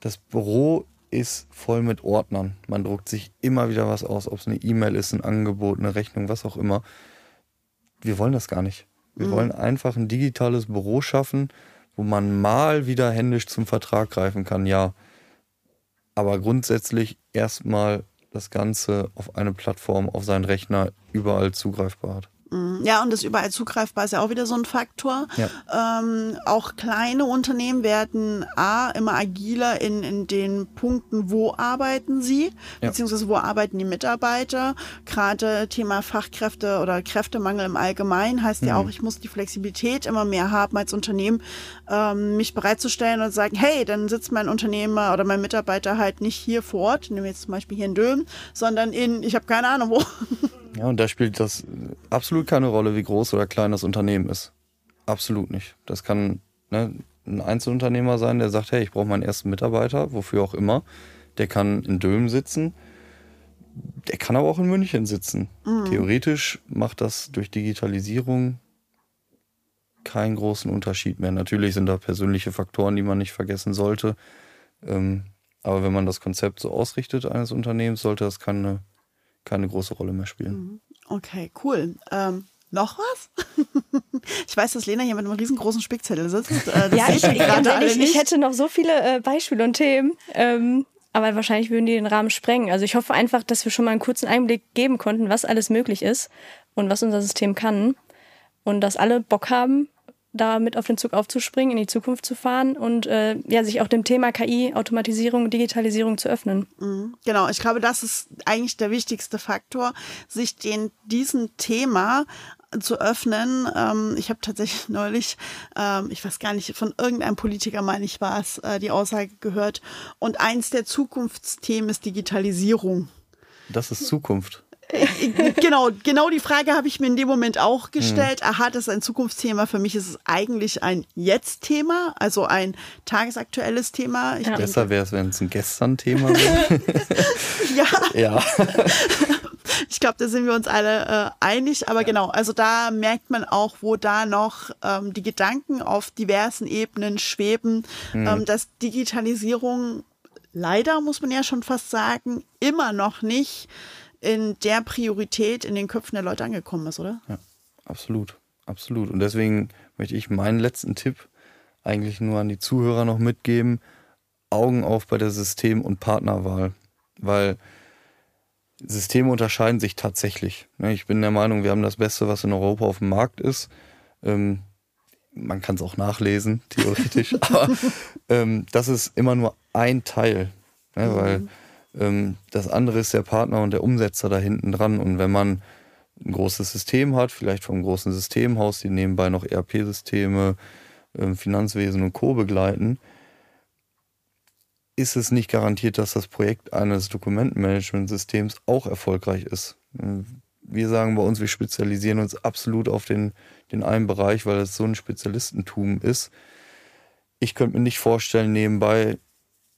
das Büro ist voll mit Ordnern. Man druckt sich immer wieder was aus, ob es eine E-Mail ist, ein Angebot, eine Rechnung, was auch immer. Wir wollen das gar nicht. Wir mhm. wollen einfach ein digitales Büro schaffen, wo man mal wieder händisch zum Vertrag greifen kann, ja. Aber grundsätzlich erstmal das Ganze auf eine Plattform, auf seinen Rechner überall zugreifbar hat. Mhm. Ja, und das überall zugreifbar ist ja auch wieder so ein Faktor. Ja. Ähm, auch kleine Unternehmen werden A, immer agiler in, in den Punkten, wo arbeiten sie, ja. beziehungsweise wo arbeiten die Mitarbeiter. Gerade Thema Fachkräfte oder Kräftemangel im Allgemeinen heißt mhm. ja auch, ich muss die Flexibilität immer mehr haben als Unternehmen, ähm, mich bereitzustellen und sagen, hey, dann sitzt mein Unternehmer oder mein Mitarbeiter halt nicht hier vor Ort, nehmen wir jetzt zum Beispiel hier in Dömen, sondern in, ich habe keine Ahnung wo. Ja, und da spielt das absolut keine Rolle, wie groß oder klein das Unternehmen ist. Absolut nicht. Das kann ne, ein Einzelunternehmer sein, der sagt, hey, ich brauche meinen ersten Mitarbeiter, wofür auch immer. Der kann in Dömen sitzen. Der kann aber auch in München sitzen. Mhm. Theoretisch macht das durch Digitalisierung keinen großen Unterschied mehr. Natürlich sind da persönliche Faktoren, die man nicht vergessen sollte. Ähm, aber wenn man das Konzept so ausrichtet eines Unternehmens, sollte das keine keine große Rolle mehr spielen. Mhm. Okay, cool. Ähm, noch was? ich weiß, dass Lena hier mit einem riesengroßen Spickzettel sitzt. Äh, ja, ich, ganz ehrlich, ich hätte noch so viele äh, Beispiele und Themen. Ähm, aber wahrscheinlich würden die den Rahmen sprengen. Also ich hoffe einfach, dass wir schon mal einen kurzen Einblick geben konnten, was alles möglich ist und was unser System kann. Und dass alle Bock haben, da mit auf den Zug aufzuspringen, in die Zukunft zu fahren und äh, ja, sich auch dem Thema KI, Automatisierung, Digitalisierung zu öffnen. Mhm. Genau, ich glaube, das ist eigentlich der wichtigste Faktor, sich den diesem Thema zu öffnen. Ähm, ich habe tatsächlich neulich, ähm, ich weiß gar nicht, von irgendeinem Politiker, meine ich, war es, äh, die Aussage gehört. Und eins der Zukunftsthemen ist Digitalisierung. Das ist Zukunft. Genau, genau die Frage habe ich mir in dem Moment auch gestellt. Mhm. Aha, das ist ein Zukunftsthema. Für mich ist es eigentlich ein Jetzt-Thema, also ein tagesaktuelles Thema. Ich ja. Besser wäre es, wenn es ein Gestern-Thema wäre. ja. ja. ich glaube, da sind wir uns alle äh, einig. Aber ja. genau, also da merkt man auch, wo da noch ähm, die Gedanken auf diversen Ebenen schweben, mhm. ähm, dass Digitalisierung leider, muss man ja schon fast sagen, immer noch nicht in der Priorität in den Köpfen der Leute angekommen ist, oder? Ja, absolut. Absolut. Und deswegen möchte ich meinen letzten Tipp eigentlich nur an die Zuhörer noch mitgeben. Augen auf bei der System- und Partnerwahl. Weil Systeme unterscheiden sich tatsächlich. Ne, ich bin der Meinung, wir haben das Beste, was in Europa auf dem Markt ist. Ähm, man kann es auch nachlesen, theoretisch. aber ähm, das ist immer nur ein Teil. Ne, weil mhm. Ähm, das andere ist der Partner und der Umsetzer da hinten dran. Und wenn man ein großes System hat, vielleicht vom großen Systemhaus, die nebenbei noch ERP-Systeme, ähm, Finanzwesen und Co. begleiten, ist es nicht garantiert, dass das Projekt eines Dokumentenmanagementsystems auch erfolgreich ist. Wir sagen bei uns, wir spezialisieren uns absolut auf den, den einen Bereich, weil es so ein Spezialistentum ist. Ich könnte mir nicht vorstellen, nebenbei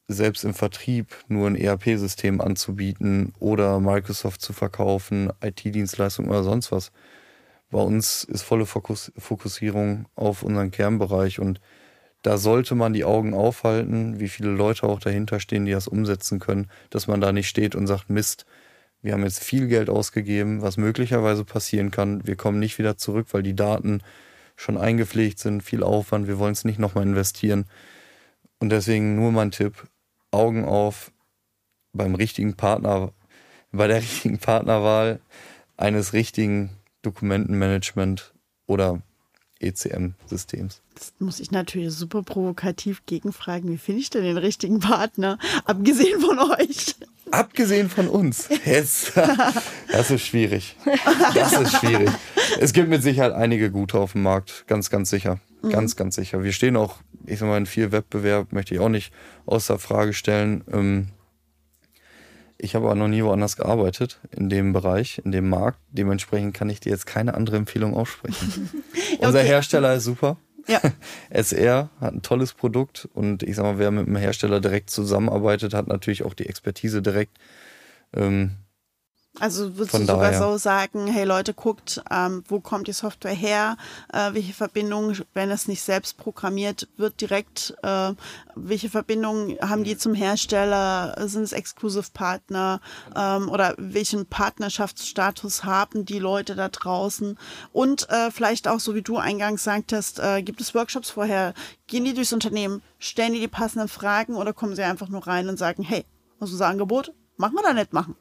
selbst im Vertrieb nur ein ERP-System anzubieten oder Microsoft zu verkaufen, IT-Dienstleistungen oder sonst was. Bei uns ist volle Fokus Fokussierung auf unseren Kernbereich und da sollte man die Augen aufhalten, wie viele Leute auch dahinter stehen, die das umsetzen können, dass man da nicht steht und sagt, Mist, wir haben jetzt viel Geld ausgegeben, was möglicherweise passieren kann. Wir kommen nicht wieder zurück, weil die Daten schon eingepflegt sind, viel Aufwand, wir wollen es nicht nochmal investieren. Und deswegen nur mein Tipp, Augen auf beim richtigen Partner, bei der richtigen Partnerwahl eines richtigen Dokumentenmanagement oder ECM-Systems. Das muss ich natürlich super provokativ gegenfragen. Wie finde ich denn den richtigen Partner? Abgesehen von euch. Abgesehen von uns. Jetzt. Das ist schwierig. Das ist schwierig. Es gibt mit Sicherheit einige gute auf dem Markt. Ganz, ganz sicher. Ganz, ganz sicher. Wir stehen auch, ich sag mal, in viel Wettbewerb, möchte ich auch nicht außer Frage stellen. Ähm, ich habe aber noch nie woanders gearbeitet in dem Bereich, in dem Markt. Dementsprechend kann ich dir jetzt keine andere Empfehlung aussprechen. Unser Hersteller ist super. Ja. SR hat ein tolles Produkt und ich sag mal, wer mit dem Hersteller direkt zusammenarbeitet, hat natürlich auch die Expertise direkt. Ähm, Also würdest Von du sogar daher. so sagen, hey Leute, guckt, ähm, wo kommt die Software her, äh, welche Verbindungen, wenn es nicht selbst programmiert wird, direkt, äh, welche Verbindungen haben die zum Hersteller, sind es Exclusive-Partner ähm, oder welchen Partnerschaftsstatus haben die Leute da draußen und äh, vielleicht auch, so wie du eingangs sagtest, äh, gibt es Workshops vorher, gehen die durchs Unternehmen, stellen die die passenden Fragen oder kommen sie einfach nur rein und sagen, hey, was ist unser Angebot? Machen wir oder nicht machen?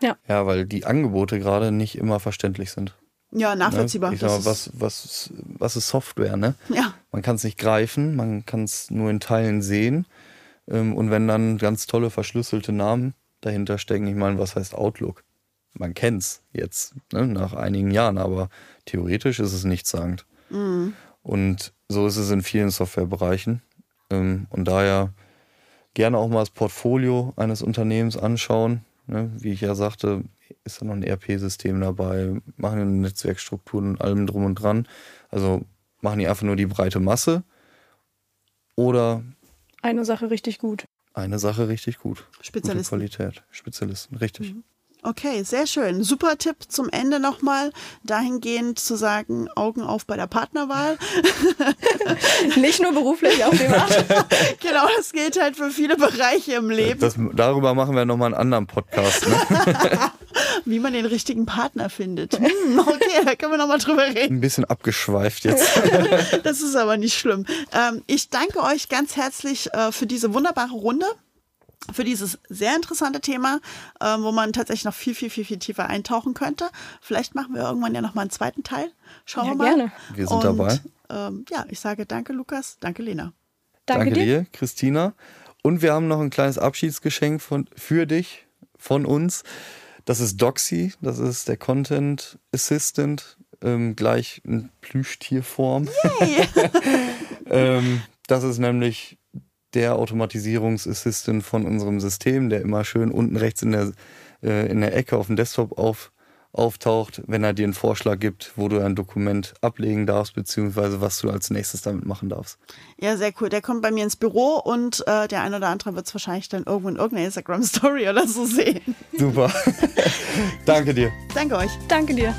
Ja, weil die Angebote gerade nicht immer verständlich sind. Ja, Ne? nachvollziehbar. Ich sag mal, was, was, was ist Software, ne? Ja, Man kann es nicht greifen, man kann es nur in Teilen sehen. Ähm, Und wenn dann ganz tolle verschlüsselte Namen dahinter stecken, ich meine, was heißt Outlook? Man kennt's jetzt, ne, nach einigen Jahren, aber theoretisch ist es nichtssagend. Und so ist es in vielen Softwarebereichen. Ähm, Und daher gerne auch mal das Portfolio eines Unternehmens anschauen. Ne? Wie ich ja sagte, ist da noch ein ERP-System dabei, machen Netzwerkstrukturen und allem drum und dran. Also machen die einfach nur die breite Masse oder Eine Sache richtig gut. eine Sache richtig gut. Gute Spezialisten. Qualität. Spezialisten, richtig. Okay, sehr schön. Super Tipp zum Ende nochmal, dahingehend zu sagen, Augen auf bei der Partnerwahl. Nicht nur beruflich, auch privat. genau, das gilt halt für viele Bereiche im Leben, Das, darüber machen wir nochmal einen anderen Podcast. Ne? wie man den richtigen Partner findet. Hm, okay, da können wir nochmal drüber reden. Ein bisschen abgeschweift jetzt. Das ist aber nicht schlimm. Ähm, ich danke euch ganz herzlich äh, für diese wunderbare Runde. Für dieses sehr interessante Thema, ähm, wo man tatsächlich noch viel, viel, viel, viel tiefer eintauchen könnte. Vielleicht machen wir irgendwann ja nochmal einen zweiten Teil. Schauen Ja, wir mal. gerne. Wir sind Und, dabei. Ähm, ja, ich sage danke, Lukas. Danke, Lena. Danke, dir. Christina. Und wir haben noch ein kleines Abschiedsgeschenk von, für dich, von uns. Das ist Doxy, das ist der Content Assistant, ähm, gleich in Plüschtierform. ähm, das ist nämlich der Automatisierungsassistent von unserem System, der immer schön unten rechts in der, äh, in der Ecke auf dem Desktop auf, auftaucht, wenn er dir einen Vorschlag gibt, wo du ein Dokument ablegen darfst, beziehungsweise was du als nächstes damit machen darfst. Ja, sehr cool. Der kommt bei mir ins Büro und äh, der ein oder andere wird es wahrscheinlich dann irgendwo in irgendeiner Instagram-Story oder so sehen. Super. Danke dir. Danke euch. Danke dir.